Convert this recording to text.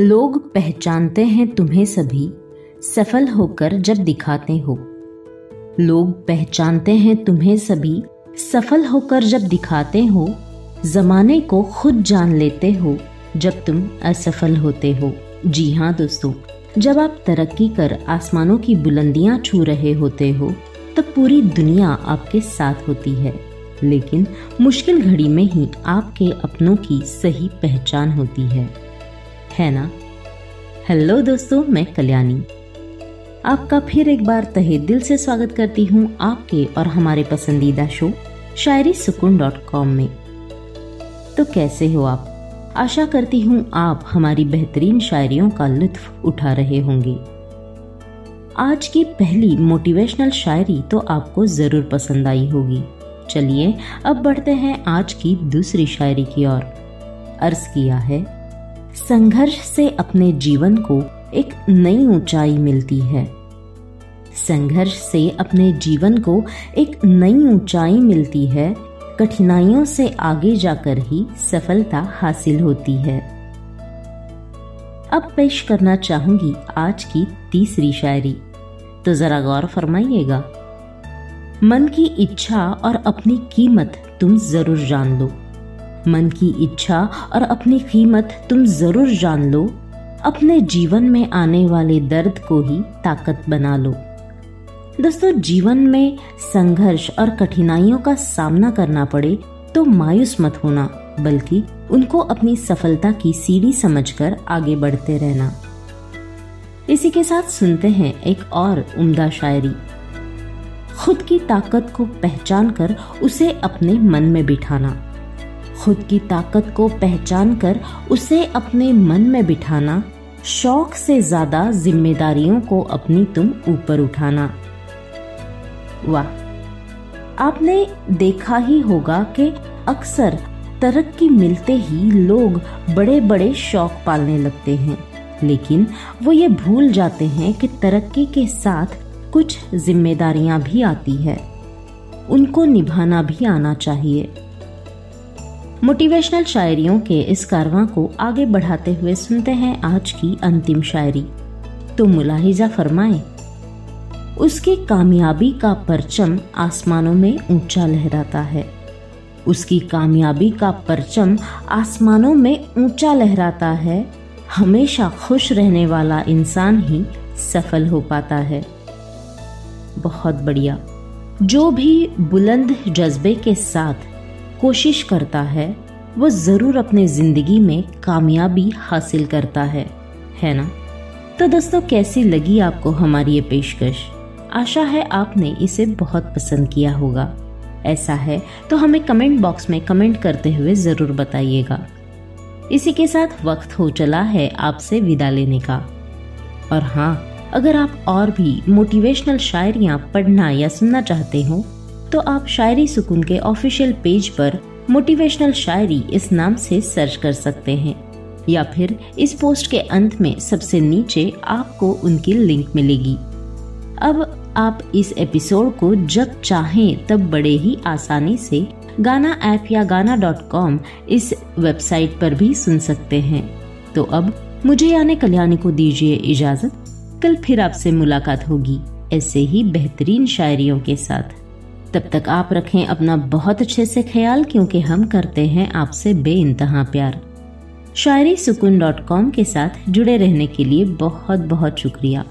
लोग पहचानते हैं तुम्हें सभी, सफल होकर जब दिखाते हो। लोग पहचानते हैं तुम्हें सभी, सफल होकर जब दिखाते हो। जमाने को खुद जान लेते हो, जब तुम असफल होते हो। जी हाँ दोस्तों, जब आप तरक्की कर आसमानों की बुलंदियाँ छू रहे होते हो, तब पूरी दुनिया आपके साथ होती है। लेकिन मुश्किल घड़ी में ही आपके अपनों की सही पहचान होती है। है ना? हेलो दोस्तों, मैं कल्याणी। आपका फिर एक बार तहे दिल से स्वागत करती हूँ आपके और हमारे पसंदीदा शो, शायरी सुकून डॉट कॉम में। तो कैसे हो आप? आशा करती हूँ आप हमारी बेहतरीन शायरियों का लुत्फ उठा रहे होंगे। आज की पहली मोटिवेशनल शायरी तो आपको ज़रूर पसंद आई होगी। चलिए, अब बढ़ते हैं आज की दूसरी शायरी की ओर। अर्ज़ किया है संघर्ष से अपने जीवन को एक नई ऊंचाई मिलती है। संघर्ष से अपने जीवन को एक नई ऊंचाई मिलती है। कठिनाइयों से आगे जाकर ही सफलता हासिल होती है। अब पेश करना चाहूँगी आज की तीसरी शायरी। तो जरा गौर फरमाइएगा। मन की इच्छा और अपनी कीमत तुम ज़रूर जान लो। मन की इच्छा और अपनी कीमत तुम ज़रूर जान लो। अपने जीवन में आने वाले दर्द को ही ताकत बना लो। दोस्तों, जीवन में संघर्ष और कठिनाइयों का सामना करना पड़े तो मायूस मत होना, बल्कि उनको अपनी सफलता की सीढ़ी समझकर आगे बढ़ते रहना। इसी के साथ सुनते हैं एक और उम्दा शायरी। खुद की ताकत को पहचान कर उसे अपने मन में बिठाना। खुद की ताकत को पहचान कर उसे अपने मन में बिठाना, शौक से ज़्यादा जिम्मेदारियों को अपनी तुम ऊपर उठाना। वाह, आपने देखा ही होगा कि अक्सर तरक्की मिलते ही लोग बड़े बड़े शौक पालने लगते हैं, लेकिन वो ये भूल जाते हैं कि तरक्की के साथ कुछ जिम्मेदारियाँ भी आती है। उनको निभाना भी आना चाहिए। मोटिवेशनल शायरियों के इस कारवां को आगे बढ़ाते हुए सुनते हैं आज की अंतिम शायरी। तो मुलाहिजा फरमाए, उसकी कामयाबी का परचम आसमानों में ऊँचा लहराता है। उसकी कामयाबी का परचम आसमानों में ऊँचा लहराता है। हमेशा खुश रहने वाला इंसान ही सफल हो पाता है। बहुत बढ़िया। जो भी बुलंद जज्बे के साथ कोशिश करता है, वो ज़रूर अपने ज़िंदगी में कामयाबी हासिल करता है है ना? तो दोस्तों, कैसी लगी आपको हमारी ये पेशकश? आशा है आपने इसे बहुत पसंद किया होगा। ऐसा है तो हमें कमेंट बॉक्स में कमेंट करते हुए ज़रूर बताइएगा। इसी के साथ वक्त हो चला है आपसे विदा लेने का। और हाँ अगर आप और भी मोटिवेशनल शायरियाँ पढ़ना या सुनना चाहते हो तो आप शायरी सुकून के ऑफिशियल पेज पर मोटिवेशनल शायरी इस नाम से सर्च कर सकते हैं। या फिर इस पोस्ट के अंत में सबसे नीचे आपको उनकी लिंक मिलेगी। अब आप इस एपिसोड को जब चाहें तब बड़े ही आसानी से गाना ऐप या गाना डॉट कॉम इस वेबसाइट पर भी सुन सकते हैं। तो अब मुझे यानी कल्याणी को दीजिए इजाज़त। कल फिर आपसे मुलाकात होगी ऐसे ही बेहतरीन शायरियों के साथ। तब तक आप रखें अपना बहुत अच्छे से ख्याल, क्योंकि हम करते हैं आपसे बे इंतहा प्यार। शायरी सुकून डॉट कॉम के साथ जुड़े रहने के लिए बहुत बहुत शुक्रिया।